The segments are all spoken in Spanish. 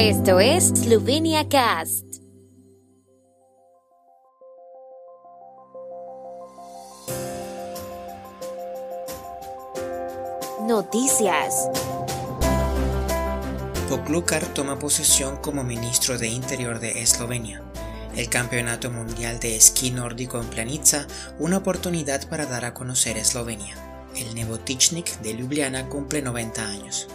Esto es Slovenia Cast. Noticias. Poklukar toma posesión como ministro de Interior de Eslovenia. El Campeonato Mundial de Esquí Nórdico en Planica, una oportunidad para dar a conocer Eslovenia. El Nebotichnik de Ljubljana cumple 90 años.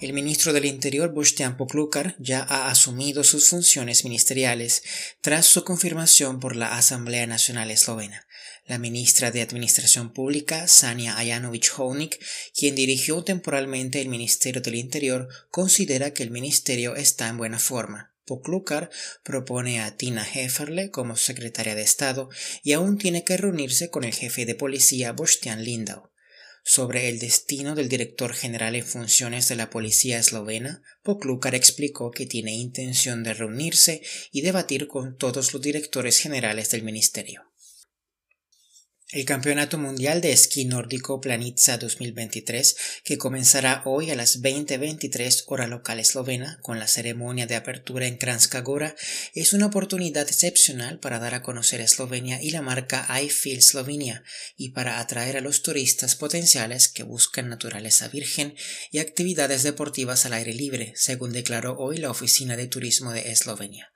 El ministro del Interior, Boštjan Poklukar, ya ha asumido sus funciones ministeriales tras su confirmación por la Asamblea Nacional Eslovena. La ministra de Administración Pública, Sania Ajanovic-Honik, quien dirigió temporalmente el Ministerio del Interior, considera que el ministerio está en buena forma. Poklukar propone a Tina Heferle como secretaria de Estado y aún tiene que reunirse con el jefe de policía Boštjan Lindau. Sobre el destino del director general en funciones de la policía eslovena, Poklukar explicó que tiene intención de reunirse y debatir con todos los directores generales del ministerio. El Campeonato Mundial de Esquí Nórdico Planitza 2023, que comenzará hoy a las 20:23 hora local eslovena con la ceremonia de apertura en Kranjska Gora, es una oportunidad excepcional para dar a conocer Eslovenia y la marca I Feel Slovenia y para atraer a los turistas potenciales que buscan naturaleza virgen y actividades deportivas al aire libre, según declaró hoy la Oficina de Turismo de Eslovenia.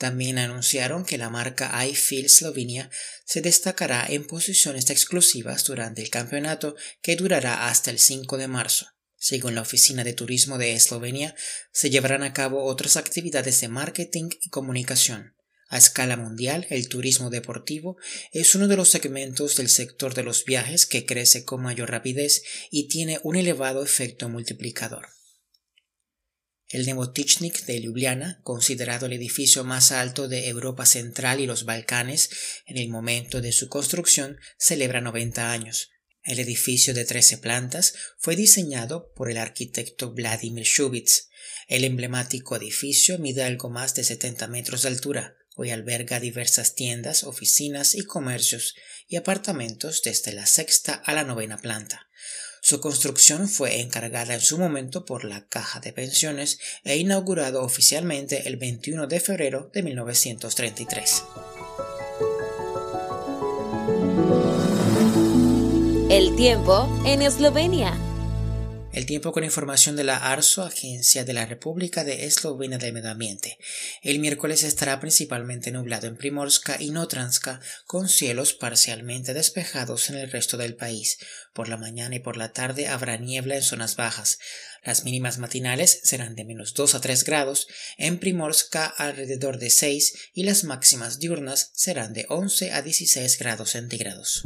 También anunciaron que la marca I Feel Slovenia se destacará en posiciones exclusivas durante el campeonato que durará hasta el 5 de marzo. Según la Oficina de Turismo de Eslovenia, se llevarán a cabo otras actividades de marketing y comunicación. A escala mundial, el turismo deportivo es uno de los segmentos del sector de los viajes que crece con mayor rapidez y tiene un elevado efecto multiplicador. El Nebotichnik de Ljubljana, considerado el edificio más alto de Europa Central y los Balcanes en el momento de su construcción, celebra 90 años. El edificio de 13 plantas fue diseñado por el arquitecto Vladimir Shubits. El emblemático edificio mide algo más de 70 metros de altura. Hoy alberga diversas tiendas, oficinas y comercios y apartamentos desde la sexta a la novena planta. Su construcción fue encargada en su momento por la Caja de Pensiones e inaugurado oficialmente el 21 de febrero de 1933. El tiempo en Eslovenia. El tiempo con información de la ARSO, Agencia de la República de Eslovenia del Medio Ambiente. El miércoles estará principalmente nublado en Primorska y Notranska, con cielos parcialmente despejados en el resto del país. Por la mañana y por la tarde habrá niebla en zonas bajas. Las mínimas matinales serán de menos 2 a 3 grados, en Primorska alrededor de 6 y las máximas diurnas serán de 11 a 16 grados centígrados.